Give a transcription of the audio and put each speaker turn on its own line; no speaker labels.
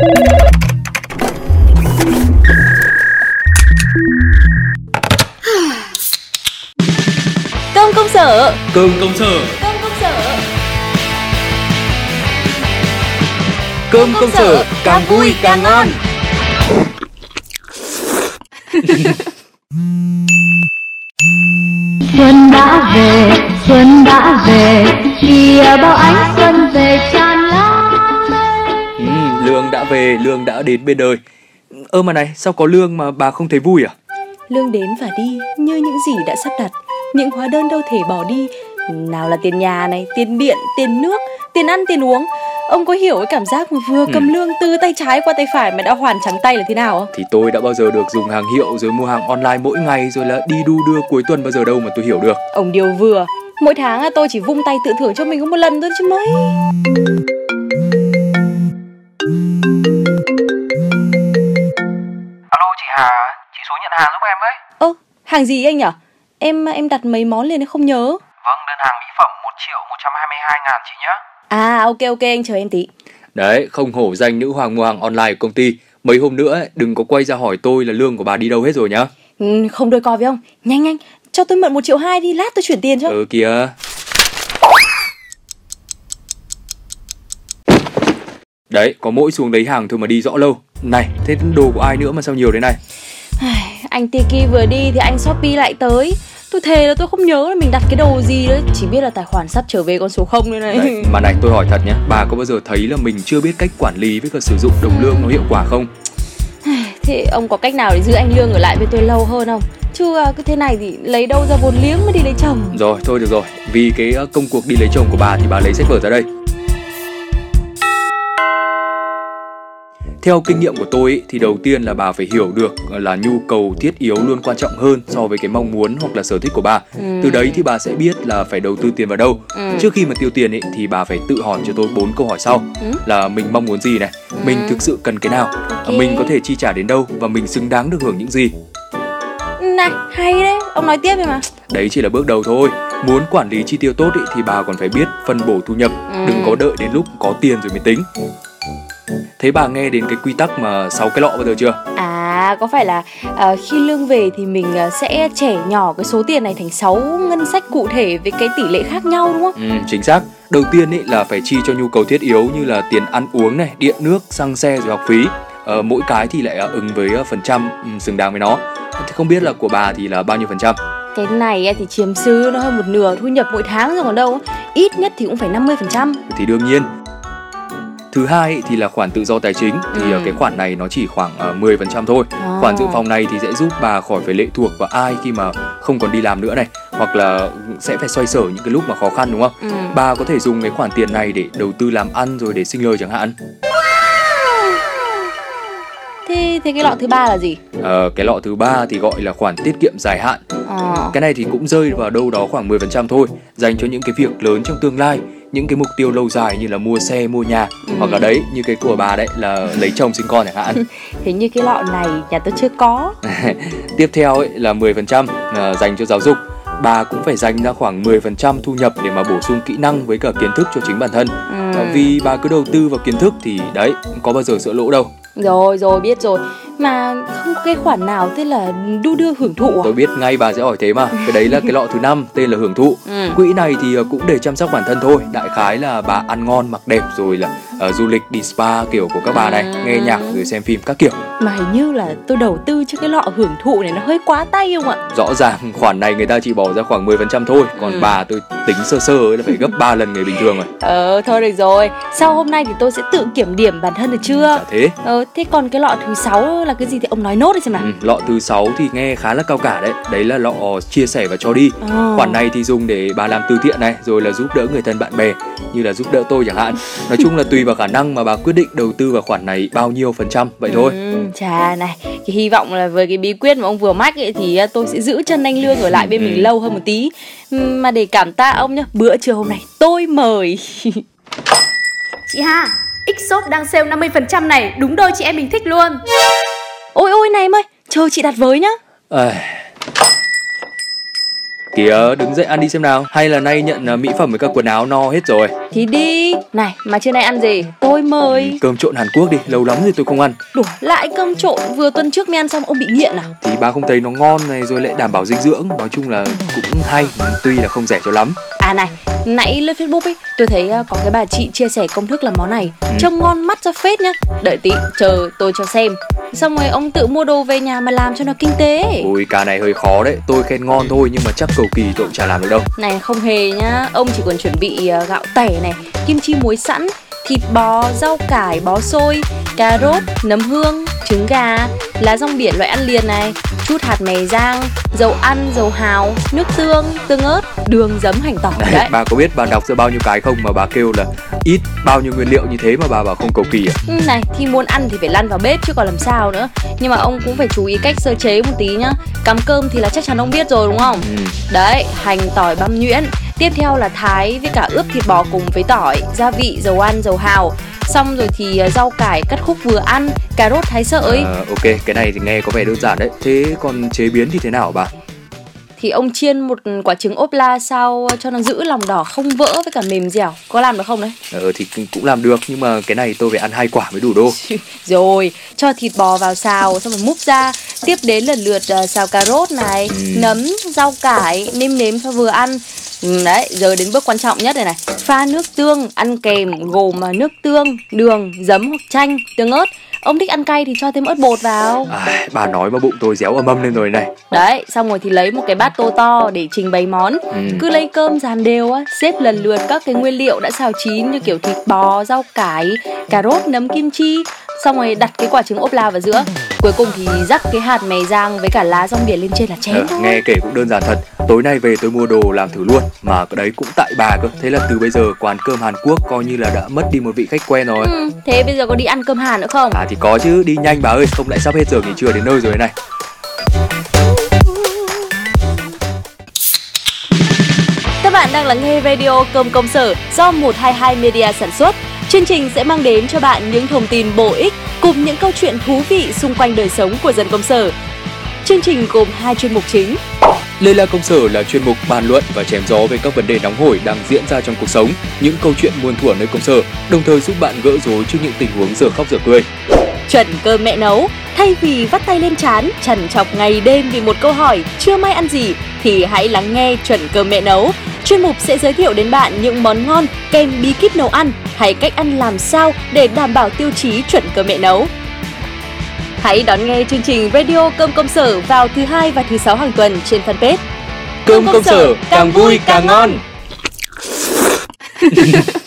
Công công sở.
Cơm công sở.
Công công sở.
Cơm công sở càng vui càng ngon.
Xuân đã về, xuân đã về, kìa bao ánh xuân về
ừ, Lương đã về, Lương đã đến bên đời. Ơ mà này, sao có Lương mà bà không thấy vui à?
Lương đến và đi như những gì đã sắp đặt. Những hóa đơn đâu thể bỏ đi. Nào là tiền nhà này, tiền điện, tiền nước, tiền ăn, tiền uống. Ông có hiểu cái cảm giác mà vừa cầm lương từ tay trái qua tay phải mà đã hoàn trắng tay là thế nào không?
Thì tôi đã bao giờ được dùng hàng hiệu rồi mua hàng online mỗi ngày rồi là đi đu đưa cuối tuần bao giờ đâu mà tôi hiểu được.
Ông điều vừa. Mỗi tháng tôi chỉ vung tay tự thưởng cho mình có một lần thôi chứ mấy
em với.
Ơ, hàng gì anh nhở? Em em đặt mấy món liền không nhớ.
Vâng, đơn hàng mỹ phẩm 1 triệu 122 ngàn chị nhé.
À ok ok anh chờ em tí.
Đấy, không hổ danh nữ hoàng mua hàng online của công ty. Mấy hôm nữa ấy, đừng có quay ra hỏi tôi là lương của bà đi đâu hết rồi nhá.
Ừ, Không đôi co với ông. Nhanh nhanh cho tôi mượn một triệu hai đi lát tôi chuyển tiền cho.
Ừ kìa. Đấy, có mỗi xuống lấy hàng thôi mà đi rõ lâu. Này, thế đồ của ai nữa mà sao nhiều thế này
Anh Tiki vừa đi thì anh Shopee lại tới. Tôi thề là tôi không nhớ là mình đặt cái đồ gì đấy. Chỉ biết là tài khoản sắp trở về con số 0 đây này.
Đấy, mà này tôi hỏi thật nhé Bà có bao giờ thấy là mình chưa biết cách quản lý với cả sử dụng đồng lương nó hiệu quả không?
Thế ông có cách nào để giữ anh Lương ở lại với tôi lâu hơn không? Chứ à, cứ thế này thì lấy đâu ra vốn liếng mới đi lấy chồng?
Rồi, thôi được rồi. Vì cái ờ, công cuộc đi lấy chồng của bà thì bà lấy sách vở ra đây Theo kinh nghiệm của tôi ý, thì đầu tiên là bà phải hiểu được là nhu cầu thiết yếu luôn quan trọng hơn so với cái mong muốn hoặc là sở thích của bà. Từ đấy thì bà sẽ biết là phải đầu tư tiền vào đâu.
Ừ.
Trước khi mà tiêu tiền ý, thì bà phải tự hỏi cho tôi bốn câu hỏi sau
Ừ.
là mình mong muốn gì này, mình thực sự cần cái nào,
Ok.
mình có thể chi trả đến đâu và mình xứng đáng được hưởng những gì.
Này, hay đấy, ông nói tiếp đi mà
Đấy chỉ là bước đầu thôi. Muốn quản lý chi tiêu tốt ý, thì bà còn phải biết phân bổ thu nhập,
Ừ.
đừng có đợi đến lúc có tiền rồi mới tính. Thế bà nghe đến cái quy tắc mà sáu cái lọ bao giờ chưa?
À, có phải là à, khi lương về thì mình à, sẽ trẻ nhỏ cái số tiền này thành 6 ngân sách cụ thể với cái tỷ lệ khác nhau đúng không?
Ừ, chính xác. Đầu tiên ý là phải chi cho nhu cầu thiết yếu như là tiền ăn uống này, điện nước, xăng xe rồi học phí. Ờ, mỗi cái thì lại ờ, ứng với ờ, phần trăm ừ, xứng đáng với nó. Thì không biết là của bà thì là bao nhiêu phần trăm?
Cái này thì chiếm sư nó hơn một nửa thu nhập mỗi tháng rồi còn đâu Ít nhất thì cũng phải 50%
Thì đương nhiên. Thứ hai thì là khoản tự do tài chính thì ờ,
Ừ.
cái khoản này nó chỉ khoảng ờ, 10% thôi.
À.
Khoản dự phòng này thì sẽ giúp bà khỏi phải lệ thuộc vào ai khi mà không còn đi làm nữa này, hoặc là sẽ phải xoay sở những cái lúc mà khó khăn đúng không?
Ừ.
Bà có thể dùng cái khoản tiền này để đầu tư làm ăn rồi để sinh lời chẳng hạn.
Thế, thế cái lọ thứ ba là gì?
Ờ, cái lọ thứ ba thì gọi là khoản tiết kiệm dài hạn.
Ờ.
Cái này thì cũng rơi vào đâu đó khoảng 10% thôi, dành cho những cái việc lớn trong tương lai, những cái mục tiêu lâu dài như là mua xe, mua nhà,
Ừ.
hoặc là đấy như cái của bà đấy là lấy chồng sinh con chẳng hạn.
Thế như cái lọ này nhà tôi chưa có
Tiếp theo ấy là 10% là dành cho giáo dục. Bà cũng phải dành ra khoảng 10% thu nhập để mà bổ sung kỹ năng với cả kiến thức cho chính bản thân.
ừ.
Vì bà cứ đầu tư vào kiến thức thì đấy, có bao giờ sợ lỗ đâu.
Rồi rồi biết rồi Mà không có cái khoản nào tên là đu đưa hưởng thụ à?
Tôi biết ngay bà sẽ hỏi thế mà. Cái đấy là cái lọ thứ năm tên là hưởng thụ.
Ừ.
Quỹ này thì ờ, cũng để chăm sóc bản thân thôi Đại khái là bà ăn ngon mặc đẹp rồi là ờ, du lịch đi spa kiểu của các bà này
À.
Nghe nhạc rồi xem phim các kiểu
Mà hình như là tôi đầu tư cho cái lọ hưởng thụ này nó hơi quá tay không ạ?
Rõ ràng khoản này người ta chỉ bỏ ra khoảng 10% thôi Còn
Ừ.
bà tôi tính sơ sơ ấy là phải gấp 3 lần người bình thường rồi
Ờ thôi được rồi Sau hôm nay thì tôi sẽ tự kiểm điểm bản thân được chưa?
Chả thế
Ờ thế còn cái lọ thứ sáu là cái gì thì ông nói nốt đi xem nào
ừ, Lọ thứ 6 thì nghe khá là cao cả đấy Đấy là lọ chia sẻ và cho đi
Ờ.
Khoản này thì dùng để bà làm từ thiện này Rồi là giúp đỡ người thân bạn bè Như là giúp đỡ tôi chẳng hạn Nói chung là tùy vào khả năng mà bà quyết định đầu tư vào khoản này bao nhiêu phần trăm Vậy thôi
Ừ, chà này, cái hy vọng là với cái bí quyết mà ông vừa mách ấy thì à, tôi sẽ giữ chân anh Lương ở lại bên
Ừ.
mình lâu hơn một tí. Ừm, Mà để cảm tạ ông nhá, bữa trưa hôm nay tôi mời.
Chị Hà, Xốt đang sale 50% này, đúng đôi chị em mình thích luôn.
ôi ôi này em ơi, chờ chị đặt với nhá.
À, thì đứng dậy ăn đi xem nào. Hay là nay nhận ờ, mỹ phẩm với các quần áo no hết rồi.
Thì đi. Này mà trưa nay ăn gì? Tôi mời.
Cơm trộn hàn quốc đi lâu lắm rồi tôi không ăn.
Đùa lại cơm trộn. Vừa tuần trước mới ăn xong ông bị nghiện à?
Thì bà không thấy nó ngon này rồi lại đảm bảo dinh dưỡng. Nói chung là cũng hay tuy là không rẻ cho lắm.
À này Nãy lên Facebook ấy Tôi thấy ờ, có cái bà chị chia sẻ công thức làm món này Trông ngon mắt ra phết nhá. Đợi tí chờ tôi cho xem Xong rồi ông tự mua đồ về nhà mà làm cho nó kinh tế.
Ôi ca này hơi khó đấy. Tôi khen ngon thôi nhưng mà chắc cầu kỳ tôi cũng chả làm được đâu.
Này không hề nhá. Ông chỉ còn chuẩn bị ờ, gạo tẻ này Kim chi muối sẵn Thịt bò, rau cải, bó xôi Cà rốt, nấm hương, trứng gà Lá rong biển loại ăn liền này Chút hạt mè rang Dầu ăn, dầu hào, nước tương, tương ớt Đường, giấm, hành tỏi.
Đấy,
đấy.
bà có biết bà đọc ra bao nhiêu cái không mà bà kêu là ít bao nhiêu nguyên liệu như thế mà bà bảo không cầu kỳ à?
Ừ, Này thì muốn ăn thì phải lăn vào bếp chứ còn làm sao nữa. Nhưng mà ông cũng phải chú ý cách sơ chế một tí nhá. Cắm cơm thì là chắc chắn ông biết rồi đúng không?
Ừ.
Đấy, hành tỏi băm nhuyễn. Tiếp theo là thái với cả ướp thịt bò cùng với tỏi Gia vị, dầu ăn, dầu hào. Xong rồi thì ờ, rau cải cắt khúc vừa ăn. Cà rốt thái sợi.
Ờ, ok, cái này thì nghe có vẻ đơn giản đấy. Thế còn chế biến thì thế nào bà?
Thì ông chiên một quả trứng ốp la sao cho nó giữ lòng đỏ không vỡ với cả mềm dẻo. Có làm được không đấy?
Ờ thì cũng- làm được nhưng mà cái này tôi phải ăn hai quả mới đủ đô.
Rồi, cho thịt bò vào xào xong rồi múc ra. Tiếp đến lần lượt ờ, xào cà rốt này, nấm, rau cải, nêm nếm cho vừa ăn. Ừ, Đấy, giờ đến bước quan trọng nhất này này. Pha nước tương, ăn kèm gồm ờ, nước tương, đường, giấm hoặc chanh, tương ớt Ông thích ăn cay thì cho thêm ớt bột vào
À, bà nói mà bụng tôi réo ầm ầm lên rồi này.
Đấy, xong rồi thì lấy một cái bát tô to để trình bày món
Ừ.
Cứ lấy cơm dàn đều á, xếp lần lượt các cái nguyên liệu đã xào chín như kiểu thịt bò, rau cải, cà rốt, nấm kim chi Xong rồi đặt cái quả trứng ốp la vào giữa Cuối cùng thì rắc cái hạt mè rang với cả lá rong biển lên trên là chén
Ờ,
thôi
nghe kể cũng đơn giản thật. Tối nay về tôi mua đồ làm thử luôn. Mà cái đấy cũng tại bà cơ. Thế là từ bây giờ quán cơm Hàn Quốc coi như là đã mất đi một vị khách quen rồi.
ừ, Thế bây giờ có đi ăn cơm Hàn nữa không?
À thì có chứ, đi nhanh bà ơi, không lại sắp hết giờ nghỉ trưa đến nơi rồi này.
Các bạn đang lắng nghe radio Cơm Công Sở do 122 Media sản xuất. Chương trình sẽ mang đến cho bạn những thông tin bổ ích cùng những câu chuyện thú vị xung quanh đời sống của dân công sở. Chương trình gồm hai chuyên mục chính.
Lê La Công Sở là chuyên mục bàn luận và chém gió về các vấn đề nóng hổi đang diễn ra trong cuộc sống, những câu chuyện muôn thuở nơi công sở, đồng thời giúp bạn gỡ rối trước những tình huống giờ khóc giờ cười.
Chuẩn cơm mẹ nấu, thay vì vắt tay lên chán, trằn trọc ngày đêm vì một câu hỏi chưa may ăn gì thì hãy lắng nghe chuẩn cơm mẹ nấu. Chuyên mục sẽ giới thiệu đến bạn những món ngon kèm bí kíp nấu ăn hay cách ăn làm sao để đảm bảo tiêu chí chuẩn cơm mẹ nấu. Hãy đón nghe chương trình Radio Cơm Công Sở vào thứ hai và thứ sáu hàng tuần trên fanpage.
Cơm công sở càng vui càng ngon.